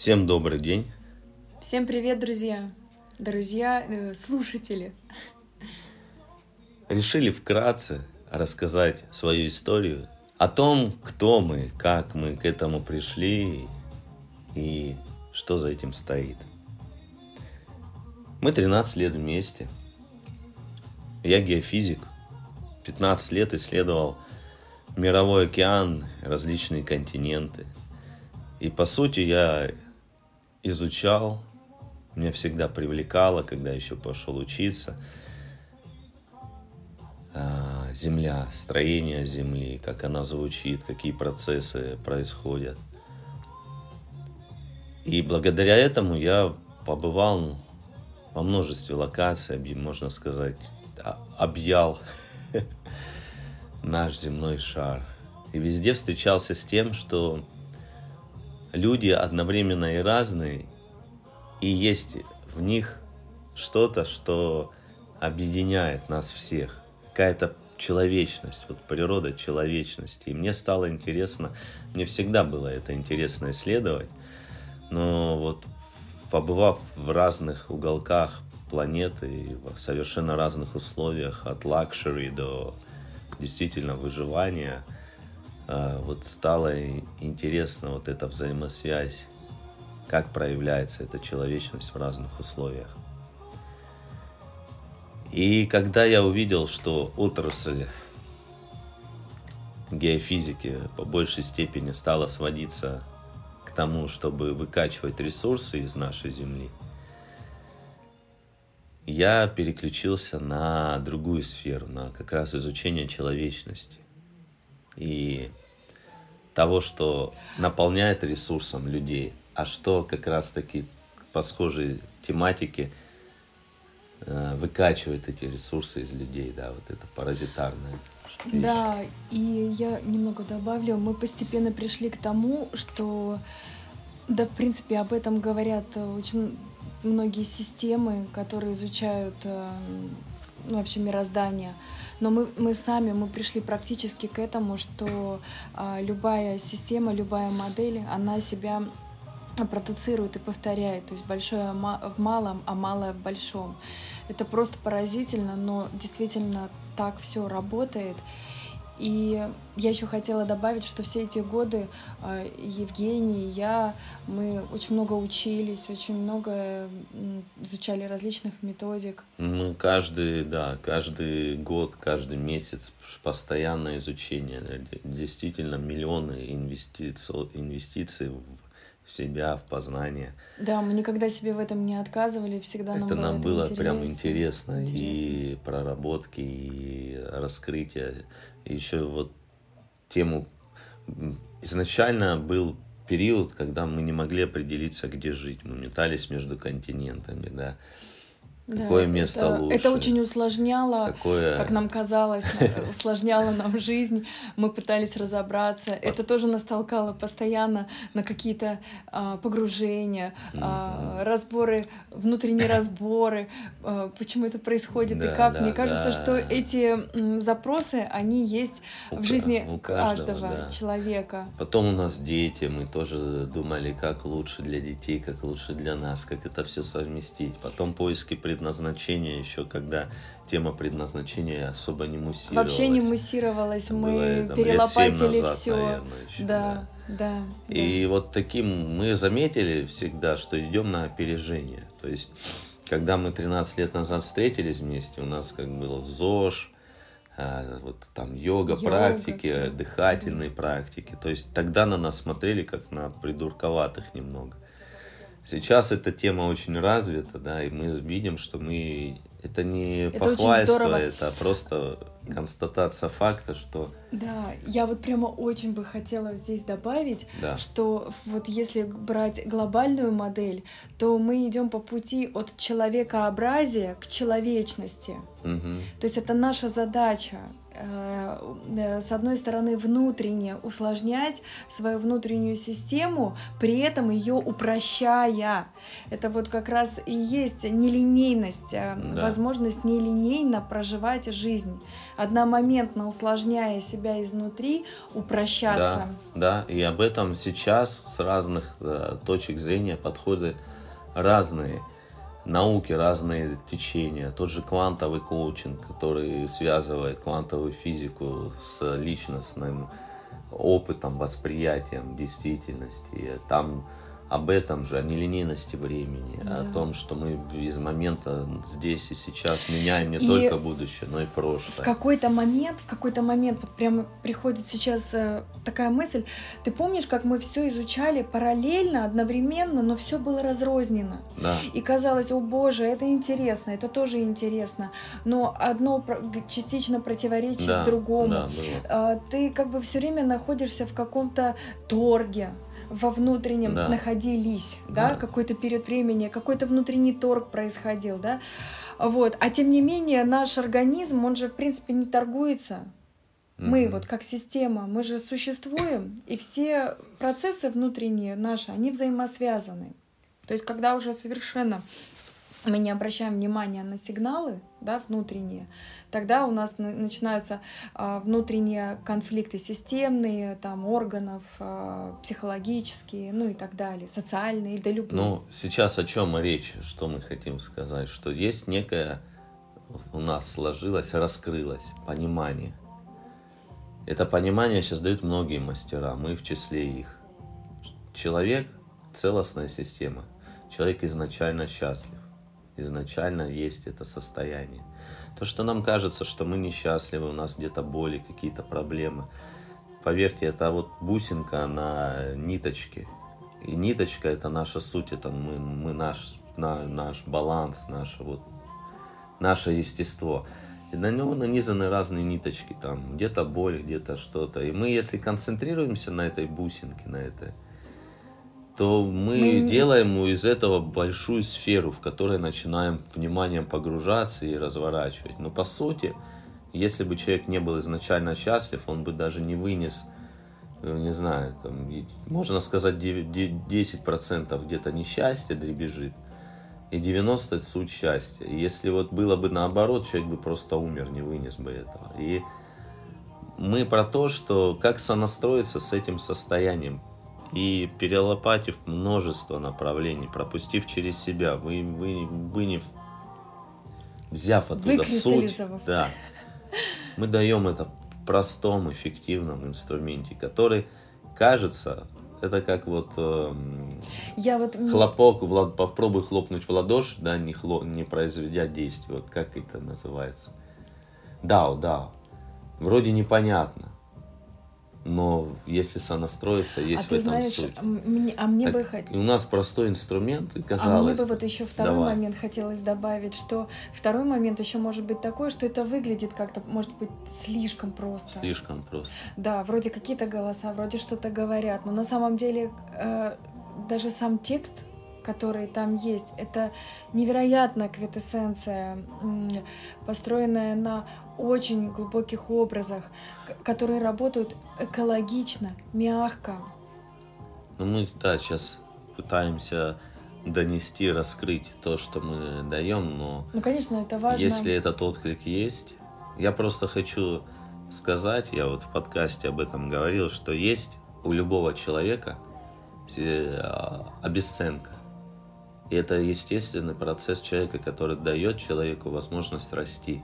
Всем добрый день. Всем привет, друзья. Друзья, э, слушатели. Решили вкратце рассказать свою историю о том, кто мы, как мы к этому пришли и что за этим стоит. Мы 13 лет вместе. Я геофизик. 15 лет исследовал мировой океан, различные континенты. И по сути я изучал, меня всегда привлекало, когда еще пошел учиться, а, Земля, строение Земли, как она звучит, какие процессы происходят. И благодаря этому я побывал во множестве локаций, можно сказать, объял наш земной шар. И везде встречался с тем, что люди одновременно и разные, и есть в них что-то, что объединяет нас всех. Какая-то человечность, вот природа человечности. И мне стало интересно, мне всегда было это интересно исследовать, но вот побывав в разных уголках планеты, в совершенно разных условиях, от luxury до действительно выживания – вот стало интересно вот эта взаимосвязь, как проявляется эта человечность в разных условиях. И когда я увидел, что отрасль геофизики по большей степени стала сводиться к тому, чтобы выкачивать ресурсы из нашей Земли, я переключился на другую сферу, на как раз изучение человечности. И того, что наполняет ресурсом людей, а что как раз-таки по схожей тематике э, выкачивает эти ресурсы из людей, да, вот это паразитарное. Вещь. Да, и я немного добавлю, мы постепенно пришли к тому, что, да, в принципе, об этом говорят очень многие системы, которые изучают э, ну, вообще мироздание. Но мы, мы сами, мы пришли практически к этому, что а, любая система, любая модель, она себя продуцирует и повторяет. То есть большое в малом, а малое в большом. Это просто поразительно, но действительно так все работает. И я еще хотела добавить, что все эти годы а, Евгений и я, мы очень много учились, очень много изучали различных методик. Мы каждый, да, каждый год, каждый месяц постоянное изучение. Действительно, миллионы инвестиций, инвестиций в себя, в познание. Да, мы никогда себе в этом не отказывали, всегда это нам было, это было прям интересно, интересно, и проработки, и раскрытие еще вот тему изначально был период, когда мы не могли определиться, где жить. Мы метались между континентами, да. Какое да, место это, лучше? Это очень усложняло, Какое... как нам казалось, усложняло нам жизнь. Мы пытались разобраться. Это тоже нас толкало постоянно на какие-то а, погружения, а, разборы, внутренние разборы, а, почему это происходит да, и как. Да, Мне кажется, да. что эти м, запросы, они есть у, в жизни у каждого, каждого да. человека. Потом у нас дети, мы тоже думали, как лучше для детей, как лучше для нас, как это все совместить. Потом поиски пред предназначения еще, когда тема предназначения особо не муссировалась. Вообще не муссировалась, мы там, перелопатили все. Еще, да, да, да. И да. вот таким мы заметили всегда, что идем на опережение. То есть, когда мы 13 лет назад встретились вместе, у нас как было ЗОЖ, а, вот там йога, йога практики, дыхательные практики. То есть тогда на нас смотрели как на придурковатых немного. Сейчас эта тема очень развита, да, и мы видим, что мы это не это похвальство, это просто констатация факта, что... Да, я вот прямо очень бы хотела здесь добавить, да. что вот если брать глобальную модель, то мы идем по пути от человекообразия к человечности. Угу. То есть это наша задача с одной стороны, внутренне усложнять свою внутреннюю систему, при этом ее упрощая. Это вот как раз и есть нелинейность, э, да. возможность нелинейно проживать жизнь, одномоментно усложняя себя изнутри, упрощаться. Да, да. и об этом сейчас с разных э, точек зрения подходы разные науки, разные течения. Тот же квантовый коучинг, который связывает квантовую физику с личностным опытом, восприятием действительности. Там об этом же, о нелинейности времени, да. о том, что мы из момента здесь и сейчас меняем не и только будущее, но и прошлое. В какой-то момент, в какой-то момент, вот прямо приходит сейчас э, такая мысль, ты помнишь, как мы все изучали параллельно, одновременно, но все было разрознено. Да. И казалось, о боже, это интересно, это тоже интересно, но одно частично противоречит да, другому. Да, было. Ты как бы все время находишься в каком-то торге, во внутреннем да. находились, да, да. какой-то период времени, какой-то внутренний торг происходил, да, вот, а тем не менее наш организм, он же в принципе не торгуется, мы вот как система, мы же существуем, и все процессы внутренние наши, они взаимосвязаны. То есть, когда уже совершенно мы не обращаем внимания на сигналы да, внутренние, тогда у нас начинаются а, внутренние конфликты системные, там, органов, а, психологические, ну и так далее, социальные, да любые. Ну, сейчас о чем речь, что мы хотим сказать, что есть некое у нас сложилось, раскрылось понимание. Это понимание сейчас дают многие мастера, мы в числе их. Человек – целостная система. Человек изначально счастлив изначально есть это состояние. То, что нам кажется, что мы несчастливы, у нас где-то боли, какие-то проблемы. Поверьте, это вот бусинка на ниточке. И ниточка это наша суть, это мы, мы наш, на, наш баланс, наше, вот, наше естество. И на него нанизаны разные ниточки, там где-то боль, где-то что-то. И мы, если концентрируемся на этой бусинке, на этой, то мы, мы делаем из этого большую сферу, в которой начинаем вниманием погружаться и разворачивать. Но по сути, если бы человек не был изначально счастлив, он бы даже не вынес, э, не знаю, там, можно сказать, 10% где-то несчастья дребежит, и 90% суть счастья. И если вот было бы наоборот, человек бы просто умер, не вынес бы этого. И мы про то, что как сонастроиться с этим состоянием, и перелопатив множество направлений, пропустив через себя, вы, вы, вынев, взяв оттуда суть, да, мы даем это простом, эффективном инструменте, который кажется, это как вот, э, Я вот хлопок, в, попробуй хлопнуть в ладоши, да, не, хло, не произведя действия, вот как это называется. Дао, дао. Вроде непонятно, но если сонастроиться, есть а в этом знаешь, суть. Мне, а мне так, бы хотелось... У нас простой инструмент, и казалось... А мне бы вот еще второй Давай. момент хотелось добавить, что второй момент еще может быть такой, что это выглядит как-то, может быть, слишком просто. Слишком просто. Да, вроде какие-то голоса, вроде что-то говорят, но на самом деле э, даже сам текст которые там есть. Это невероятная квитэссенция, построенная на очень глубоких образах, которые работают экологично, мягко. Ну, мы, да, сейчас пытаемся донести, раскрыть то, что мы даем, но... Ну, конечно, это важно. Если этот отклик есть, я просто хочу сказать, я вот в подкасте об этом говорил, что есть у любого человека а, обесценка. И это естественный процесс человека, который дает человеку возможность расти,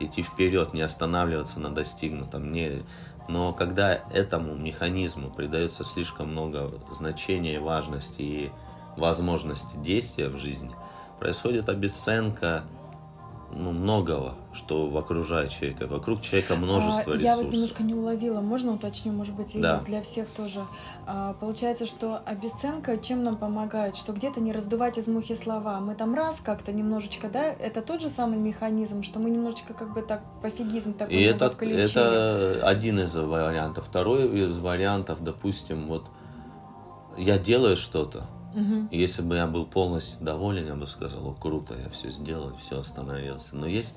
идти вперед, не останавливаться на достигнутом. Не... Но когда этому механизму придается слишком много значения и важности и возможности действия в жизни, происходит обесценка ну, многого, что окружает человека. Вокруг человека множество а, ресурсов. Я вот немножко не уловила. Можно уточню, может быть, и да. для всех тоже. А, получается, что обесценка чем нам помогает? Что где-то не раздувать из мухи слова. Мы там раз как-то немножечко, да, это тот же самый механизм, что мы немножечко как бы так пофигизм такой И это, это один из вариантов. Второй из вариантов, допустим, вот я делаю что-то, Угу. Если бы я был полностью доволен, я бы сказал, круто, я все сделал, все остановился. Но есть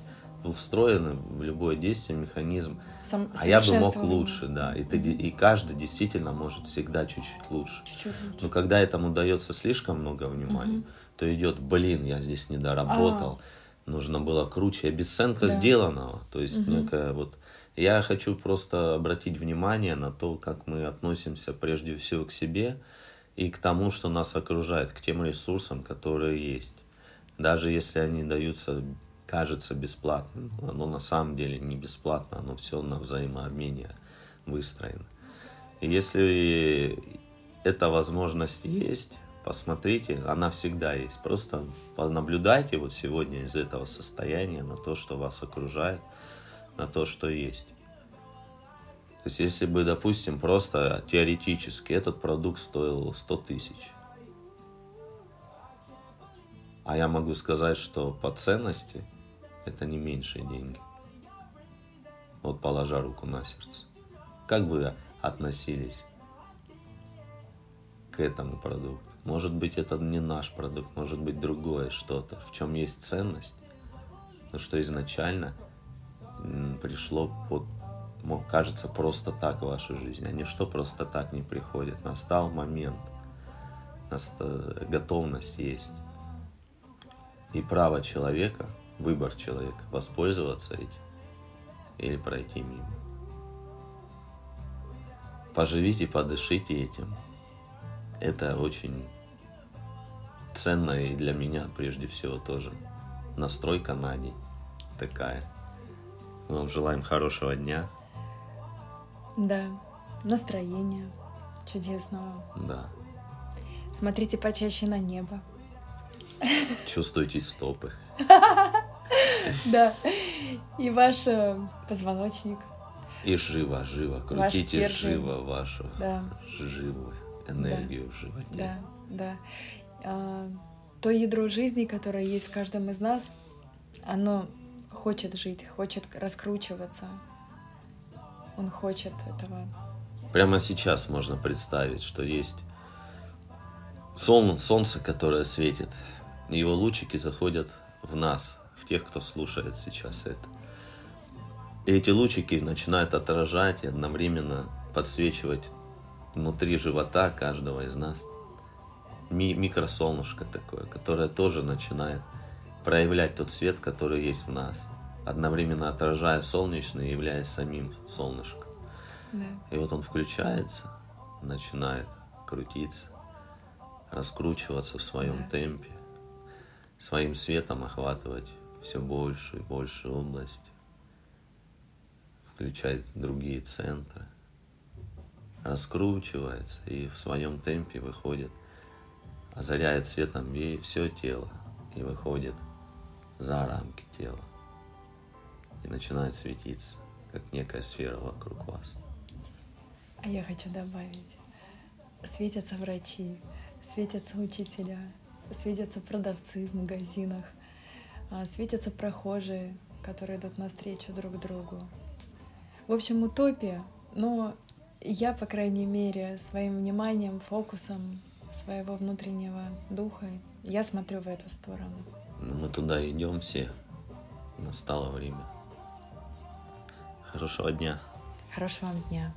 встроен в любое действие механизм. Сам, А я бы мог лучше, да. И, ты, и каждый действительно может всегда чуть-чуть лучше. Чуть-чуть лучше. Но когда этому дается слишком много внимания, Мгм. то идет, блин, я здесь не доработал, нужно было круче, обесценка А. Да. сделанного. То есть Мгм. некая вот... Я хочу просто обратить внимание на то, как мы относимся прежде всего к себе и к тому, что нас окружает, к тем ресурсам, которые есть. Даже если они даются, кажется, бесплатным, оно на самом деле не бесплатно, оно все на взаимообмене выстроено. И если эта возможность есть, посмотрите, она всегда есть. Просто понаблюдайте вот сегодня из этого состояния на то, что вас окружает, на то, что есть. То есть, если бы, допустим, просто теоретически этот продукт стоил 100 тысяч, а я могу сказать, что по ценности это не меньшие деньги. Вот положа руку на сердце. Как бы относились к этому продукту? Может быть, это не наш продукт, может быть, другое что-то, в чем есть ценность, но что изначально пришло мо- кажется просто так в вашу жизнь, а ничто просто так не приходит. Настал момент, готовность есть. И право человека, выбор человека, воспользоваться этим или пройти мимо. Поживите, подышите этим. Это очень ценно и для меня прежде всего тоже. Настройка на день такая. Мы вам желаем хорошего дня. Да, настроение чудесного. Да. Смотрите почаще на небо. Чувствуйте стопы. Да. И ваш э, позвоночник. И живо, живо. Крутите живо вашу живую энергию в животе. да, да. А, то ядро жизни, которое есть в каждом из нас, оно хочет жить, хочет раскручиваться. Он хочет этого. Прямо сейчас можно представить, что есть сол- солнце, которое светит, и его лучики заходят в нас, в тех, кто слушает сейчас это. И эти лучики начинают отражать и одновременно подсвечивать внутри живота каждого из нас ми- микросолнышко такое, которое тоже начинает проявлять тот свет, который есть в нас, одновременно отражая солнечный и являясь самим солнышком. Да. И вот он включается, начинает крутиться, раскручиваться в своем Да. темпе, своим светом охватывать все больше и больше области, включать другие центры, раскручивается и в своем темпе выходит, озаряет светом все тело и выходит за рамки тела и начинает светиться, как некая сфера вокруг вас. А я хочу добавить. Светятся врачи, светятся учителя, светятся продавцы в магазинах, а, светятся прохожие, которые идут навстречу друг другу. В общем, утопия, но я, по крайней мере, своим вниманием, фокусом своего внутреннего духа, я смотрю в эту сторону. Ну, Мы туда идем все. Настало время. Хорошего дня. Хорошего вам дня.